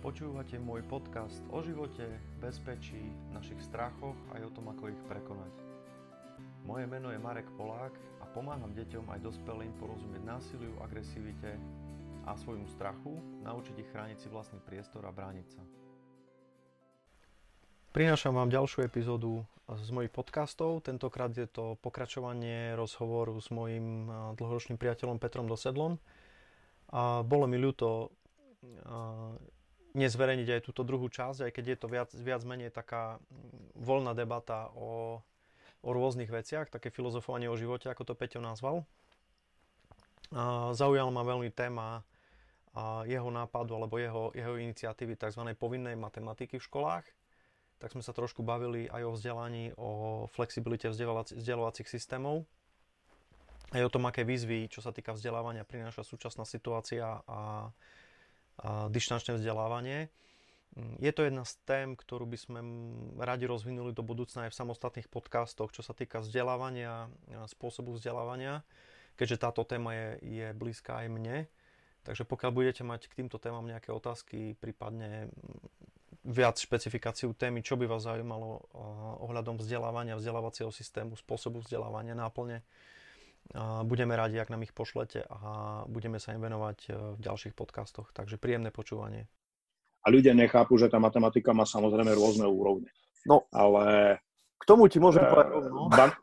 Počúvate môj podcast o živote, bezpečí, našich strachoch aj o tom, ako ich prekonať. Moje meno je Marek Polák a pomáham deťom aj dospelým porozumieť násiliu, agresivite a svojmu strachu, naučiť ich chrániť si vlastný priestor a brániť sa. Prinášam vám ďalšiu epizódu z mojich podcastov. Tentokrát je to pokračovanie rozhovoru s mojim dlhoročným priateľom Petrom Dosedlom. A bolo mi ľúto nezverejniť aj túto druhú časť, aj keď je to viac, viac menej taká voľná debata o, o rôznych veciach, také filozofovanie o živote, ako to Peťo nazval. Zaujala ma veľmi téma jeho nápadu alebo jeho, jeho iniciatívy tzv. povinnej matematiky v školách. Tak sme sa trošku bavili aj o vzdelaní, o flexibilite vzdelávacích systémov, aj o tom, aké výzvy, čo sa týka vzdelávania, prináša súčasná situácia a dištančné vzdelávanie. Mm, je to jedna z tém, ktorú by sme radi rozvinuli do budúcna aj v samostatných podcastoch, čo sa týka vzdelávania, spôsobu vzdelávania, keďže táto téma je, je blízka aj mne. Takže pokiaľ budete mať k týmto témam nejaké otázky, prípadne mm, viac špecifikáciu témy, čo by vás zaujímalo ohľadom vzdelávania, vzdelávacieho systému, spôsobu vzdelávania, náplne, Budeme radi, ak nám ich pošlete a budeme sa im venovať e, v ďalších podcastoch. Takže príjemné počúvanie. A ľudia nechápu, že tá matematika má samozrejme rôzne úrovne. No, ale... K tomu ti môžem uh, povedať no. Ba-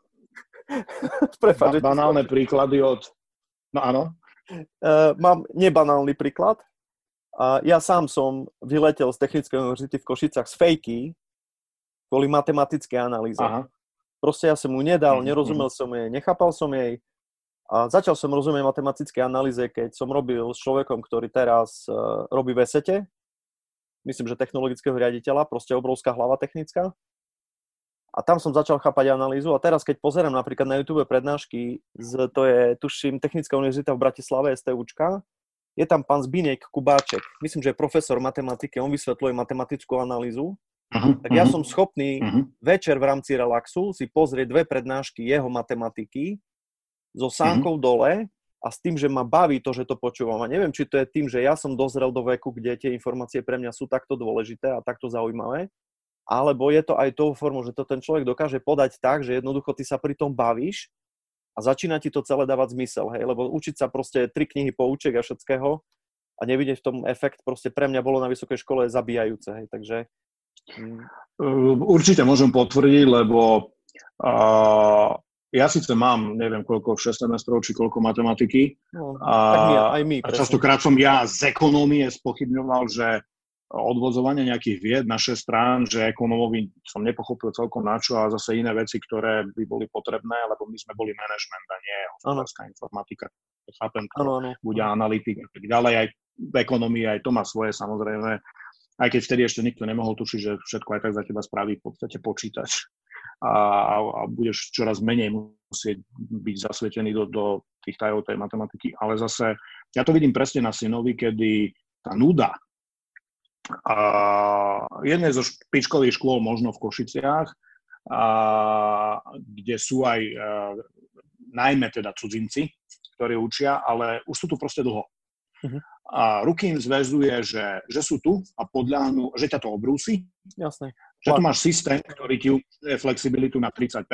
Prepáč, ba- banálne príklady od... No áno. Uh, mám nebanálny príklad. Uh, ja sám som vyletel z Technickej univerzity v Košicach z fejky kvôli matematickej analýze. Aha. Proste ja som mu nedal, mm-hmm. nerozumel som jej, nechápal som jej. A začal som rozumieť matematickej analýze, keď som robil s človekom, ktorý teraz uh, robí v esete, myslím, že technologického riaditeľa, proste obrovská hlava technická. A tam som začal chápať analýzu a teraz, keď pozerám napríklad na YouTube prednášky, z, to je, tuším, Technická univerzita v Bratislave, STUčka, je tam pán Zbinek Kubáček, myslím, že je profesor matematiky, on vysvetľuje matematickú analýzu Uh-huh, tak ja uh-huh, som schopný uh-huh. večer v rámci relaxu si pozrieť dve prednášky jeho matematiky so sánkou uh-huh. dole a s tým, že ma baví to, že to počúvam. A neviem, či to je tým, že ja som dozrel do veku, kde tie informácie pre mňa sú takto dôležité a takto zaujímavé, alebo je to aj tou formou, že to ten človek dokáže podať tak, že jednoducho ty sa pri tom bavíš a začína ti to celé dávať zmysel, hej, lebo učiť sa proste tri knihy poučiek a všetkého a nevidieť v tom efekt, proste pre mňa bolo na vysokej škole zabíjajúce, hej, takže Mm. Určite môžem potvrdiť, lebo uh, ja síce mám, neviem koľko, 6 semestrov, či koľko matematiky. No, a, my, aj my. A častokrát som ja z ekonómie spochybňoval, že odvozovanie nejakých vied na 6 strán, že ekonómovi som nepochopil celkom na čo a zase iné veci, ktoré by boli potrebné, lebo my sme boli management a nie hospodárska informatika. Chápem ano, ano. bude analytik a tak ďalej. Aj v ekonomii aj to má svoje samozrejme aj keď vtedy ešte nikto nemohol tušiť, že všetko aj tak za teba spraví v podstate počítač a, a, budeš čoraz menej musieť byť zasvetený do, do tých tajov tej matematiky. Ale zase, ja to vidím presne na synovi, kedy tá nuda a jednej zo špičkových škôl možno v Košiciach, a, kde sú aj a, najmä teda cudzinci, ktorí učia, ale už sú tu proste dlho. Uh-huh a ruky im zväzuje, že, že sú tu a podľahnú, že ťa to obrúsi. Jasné. Že tu máš systém, ktorý ti umožňuje flexibilitu na 30%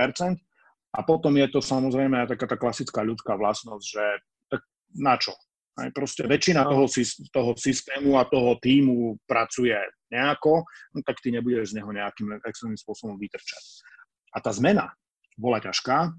a potom je to samozrejme aj taká tá klasická ľudská vlastnosť, že tak na čo? Aj proste väčšina toho, toho systému a toho týmu pracuje nejako, no tak ty nebudeš z neho nejakým extrémnym spôsobom vytrčať. A tá zmena bola ťažká,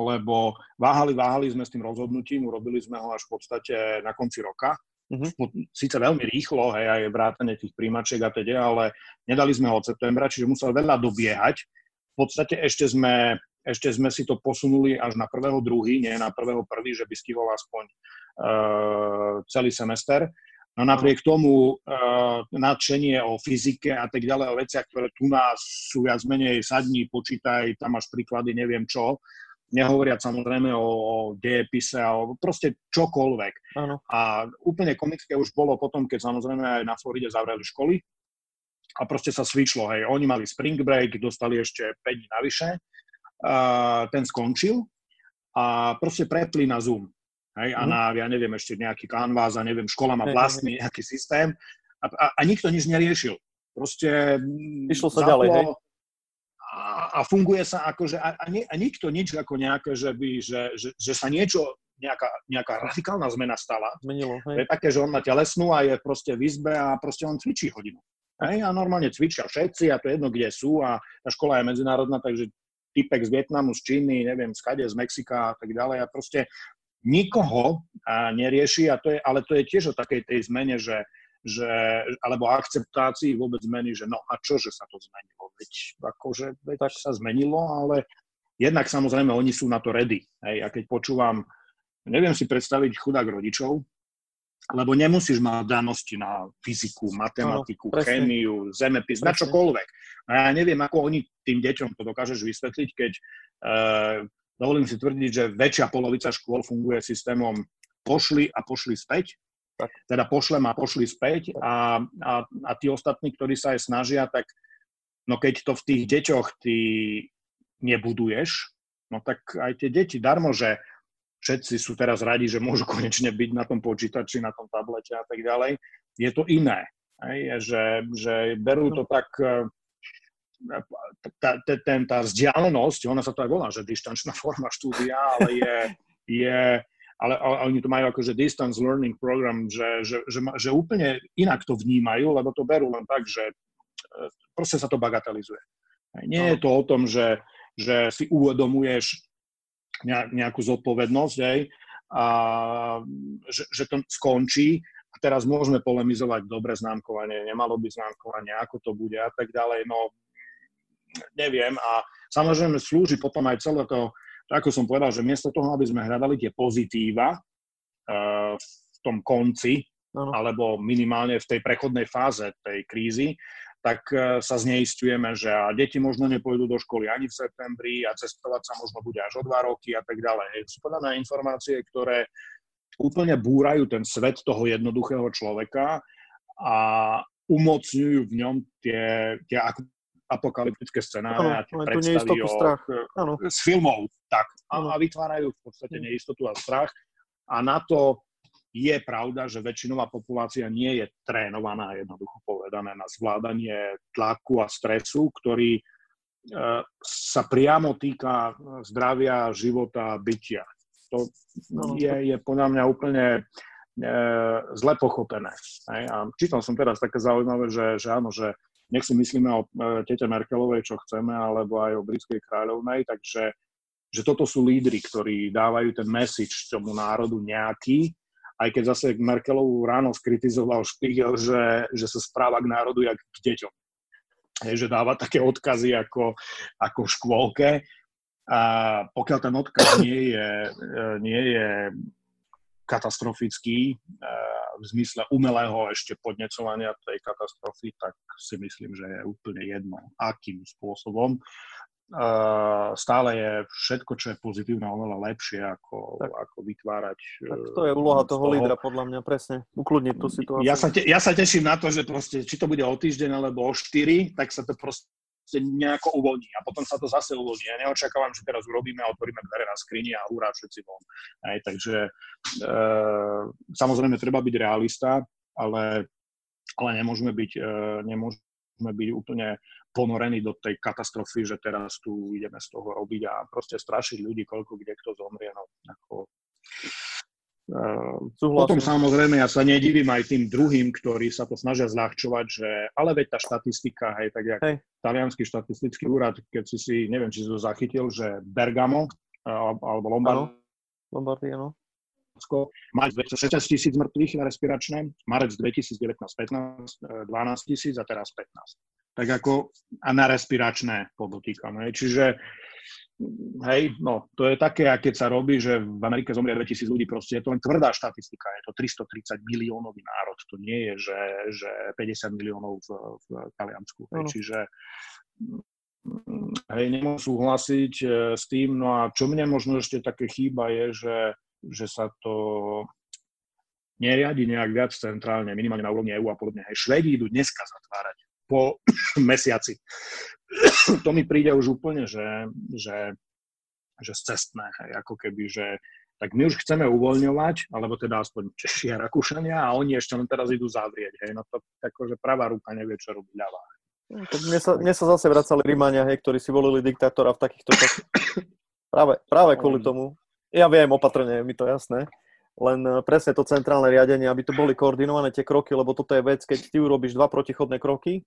lebo váhali, váhali sme s tým rozhodnutím, urobili sme ho až v podstate na konci roka. Mm-hmm. Sice veľmi rýchlo, hej, aj vrátane tých príjmačiek a teda, ale nedali sme ho od septembra, čiže musel veľa dobiehať. V podstate ešte sme, ešte sme si to posunuli až na prvého druhý, nie na prvého prvý, že by stihol aspoň uh, celý semester. No napriek tomu uh, nadšenie o fyzike a tak ďalej, o veciach, ktoré tu nás sú viac menej sadní, počítaj, tam máš príklady, neviem čo, nehovoriať samozrejme o, o dejepise a o proste čokoľvek. Ano. A úplne komické už bolo potom, keď samozrejme aj na Floride zavreli školy a proste sa svičlo, hej, oni mali spring break, dostali ešte 5 dní navyše, a ten skončil a proste prepli na Zoom. Hej, a mhm. na, ja neviem, ešte nejaký Canvas a neviem, škola má vlastný nejaký systém A, a, a nikto nič neriešil. Proste Išlo sa zaplo, ďalej, hej? A, funguje sa ako, že a, a, nie, a nikto nič ako nejaké, že, by, že, že, že sa niečo, nejaká, nejaká radikálna zmena stala. Zmenilo, hej. To je také, že on má telesnú a je proste v izbe a proste on cvičí hodinu. Hej, a normálne cvičia všetci a to je jedno, kde sú a tá škola je medzinárodná, takže typek z Vietnamu, z Číny, neviem, z kade, z Mexika a tak ďalej a proste nikoho a nerieši, a to je, ale to je tiež o takej tej zmene, že, že, alebo akceptácii vôbec zmeny, že no a čo, že sa to zmenilo? Veď, akože, veď tak sa zmenilo, ale jednak samozrejme oni sú na to ready. Hej, a keď počúvam, neviem si predstaviť chudák rodičov, lebo nemusíš mať danosti na fyziku, matematiku, no, chémiu, zemepis, presne. na čokoľvek. A ja neviem, ako oni tým deťom to dokážeš vysvetliť, keď uh, dovolím si tvrdiť, že väčšia polovica škôl funguje systémom pošli a pošli späť. Tak. Teda pošlem a pošli späť a, a, a tí ostatní, ktorí sa aj snažia, tak no keď to v tých deťoch ty nebuduješ, no tak aj tie deti darmo, že všetci sú teraz radi, že môžu konečne byť na tom počítači, na tom tablete a tak ďalej. Je to iné. Hej, že, že berú to tak, e, tá, tá, ten, tá vzdialenosť, ona sa to aj volá, že distančná forma štúdia, ale je, je ale, ale oni to majú akože distance learning program, že, že, že, že úplne inak to vnímajú, lebo to berú len tak, že e, proste sa to bagatelizuje. Nie je to o tom, že, že si uvedomuješ, nejakú zodpovednosť, hej, a že, že to skončí. A teraz môžeme polemizovať dobre známkovanie, nemalo by známkovanie, ako to bude a tak ďalej, no neviem. A samozrejme slúži potom aj celé to ako som povedal, že miesto toho, aby sme hľadali tie pozitíva uh, v tom konci, ano. alebo minimálne v tej prechodnej fáze tej krízy, tak e, sa zneistujeme, že a deti možno nepôjdu do školy ani v septembri a cestovať sa možno bude až o dva roky a tak ďalej. Sú podané informácie, ktoré úplne búrajú ten svet toho jednoduchého človeka a umocňujú v ňom tie, tie apokalyptické scenáre a tie predstavy o, strach. z filmov. Tak, a, a vytvárajú v podstate hm. neistotu a strach. A na to je pravda, že väčšinová populácia nie je trénovaná, jednoducho povedané, na zvládanie tlaku a stresu, ktorý e, sa priamo týka zdravia, života, bytia. To no, je, je podľa mňa úplne e, zle pochopené. Hej? A čítal som teraz také zaujímavé, že, že áno, že nech si myslíme o e, tete Merkelovej, čo chceme, alebo aj o britskej kráľovnej, takže že toto sú lídry, ktorí dávajú ten message tomu národu nejaký, aj keď zase Merkelovú ráno skritizoval Špigel, že, že sa správa k národu jak k deťom. Je, že dáva také odkazy ako, ako v škôlke. A pokiaľ ten odkaz nie je, nie je katastrofický, v zmysle umelého ešte podnecovania tej katastrofy, tak si myslím, že je úplne jedno, akým spôsobom stále je všetko, čo je pozitívne, oveľa lepšie, ako, tak, ako vytvárať... Tak to je úloha toho, toho lídra, podľa mňa, presne. Ukludniť tú situáciu. Ja sa, te, ja sa teším na to, že proste, či to bude o týždeň alebo o štyri, tak sa to proste nejako uvoľní a potom sa to zase uvoľní. Ja neočakávam, že teraz urobíme a otvoríme dvere na skrini a hurá všetci von. Aj, takže e, samozrejme treba byť realista, ale, ale nemôžeme byť, e, nemôžeme byť úplne ponorení do tej katastrofy, že teraz tu ideme z toho robiť a proste strašiť ľudí, koľko kde kto zomrie. No, ako, uh, potom samozrejme ja sa nedivím aj tým druhým, ktorí sa to snažia zľahčovať, že ale veď tá štatistika, hej, tak jak hej. talianský štatistický úrad, keď si si, neviem, či si to zachytil, že Bergamo alebo Lombard, Lombardy, áno. Mať 16 tisíc mŕtvych respiračné, marec 2019 15, 12 tisíc a teraz 15 tak ako a na respiračné podotýkam. Hej. Čiže hej, no, to je také, a keď sa robí, že v Amerike zomrie 2000 ľudí, proste je to len tvrdá štatistika, je to 330 miliónový národ, to nie je, že, že 50 miliónov v, v Taliansku. Hej. Čiže hej, nemôžem súhlasiť e, s tým, no a čo mne možno ešte také chýba je, že, že sa to neriadi nejak viac centrálne, minimálne na úrovni EU a podobne. Hej, Švedi idú dneska zatvárať po mesiaci. To mi príde už úplne, že, že, že cestné, ako keby, že tak my už chceme uvoľňovať, alebo teda aspoň Češi a Rakúšania a oni ešte len teraz idú zavrieť. Hej. No to akože pravá ruka nevie, čo robí ľavá. No, mne, sa, mne sa zase vracali Rímania, hej, ktorí si volili diktátora v takýchto časoch. práve, práve kvôli tomu. Ja viem, opatrne, je mi to jasné. Len e, presne to centrálne riadenie, aby to boli koordinované tie kroky, lebo toto je vec, keď ty urobíš dva protichodné kroky,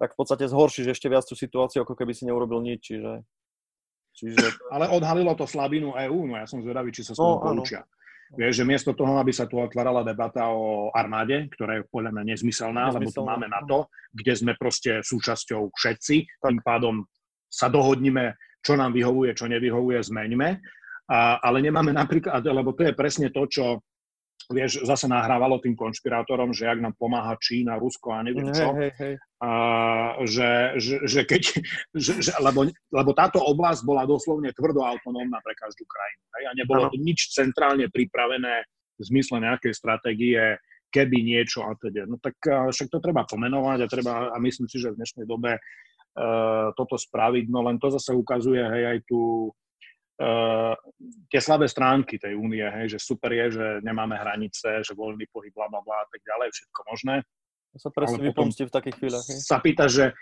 tak v podstate zhoršíš ešte viac tú situáciu, ako keby si neurobil nič. Čiže Čiže... Ale odhalilo to slabinu EÚ, no ja som zvedavý, či sa s no, poučia. Vieš, že miesto toho, aby sa tu otvárala debata o armáde, ktorá je podľa mňa nezmyselná, nezmyselná. lebo tu máme na to, kde sme proste súčasťou všetci, tak. tým pádom sa dohodnime, čo nám vyhovuje, čo nevyhovuje, zmeňme. A, ale nemáme napríklad, lebo to je presne to, čo vieš, zase nahrávalo tým konšpirátorom, že ak nám pomáha Čína, Rusko a neviem čo, hej, hej. A, že, že, že keď, že, že, lebo, lebo táto oblasť bola doslovne tvrdo autonómna pre každú krajinu. Hej, a nebolo to nič centrálne pripravené v zmysle nejakej stratégie, keby niečo a teda. No tak však to treba pomenovať a treba, a myslím si, že v dnešnej dobe uh, toto spraviť, no len to zase ukazuje hej, aj tú, uh, tie slabé stránky tej únie, hej, že super je, že nemáme hranice, že voľný pohyb, bla, bla, bla, a tak ďalej, všetko možné. To sa presne vypomstí v takých chvíľach. Hej. Sa pýta, že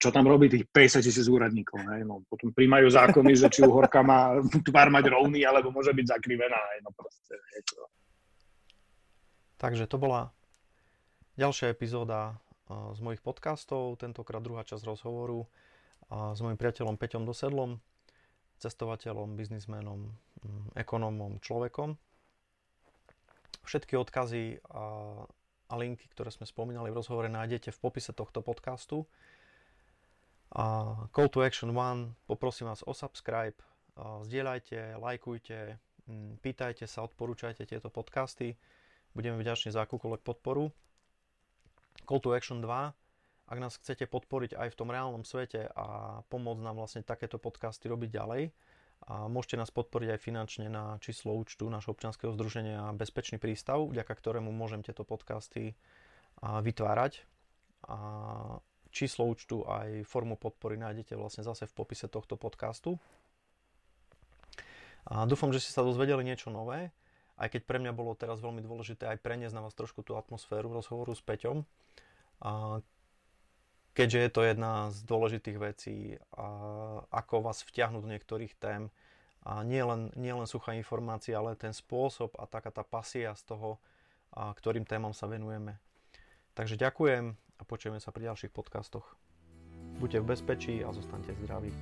čo tam robí tých 50 tisíc úradníkov. Hej. No, potom príjmajú zákony, že či uhorka má tvár mať rovný, alebo môže byť zakrivená. Hej. No, proste, je to... Takže to bola ďalšia epizóda z mojich podcastov, tentokrát druhá časť rozhovoru s mojim priateľom Peťom Dosedlom, cestovateľom, biznismenom, mm, ekonómom, človekom. Všetky odkazy a, linky, ktoré sme spomínali v rozhovore, nájdete v popise tohto podcastu. A call to action 1, poprosím vás o subscribe, zdieľajte, lajkujte, mm, pýtajte sa, odporúčajte tieto podcasty. Budeme vďační za akúkoľvek podporu. Call to action 2, ak nás chcete podporiť aj v tom reálnom svete a pomôcť nám vlastne takéto podcasty robiť ďalej, a môžete nás podporiť aj finančne na číslo účtu nášho občianskeho združenia Bezpečný prístav, vďaka ktorému môžem tieto podcasty vytvárať. A číslo účtu aj formu podpory nájdete vlastne zase v popise tohto podcastu. A dúfam, že ste sa dozvedeli niečo nové, aj keď pre mňa bolo teraz veľmi dôležité aj preniesť na vás trošku tú atmosféru rozhovoru s Peťom. A keďže je to jedna z dôležitých vecí, ako vás vtiahnuť do niektorých tém. A nie len, nie len suchá informácia, ale ten spôsob a taká tá pasia z toho, ktorým témam sa venujeme. Takže ďakujem a počujeme sa pri ďalších podcastoch. Buďte v bezpečí a zostaňte zdraví.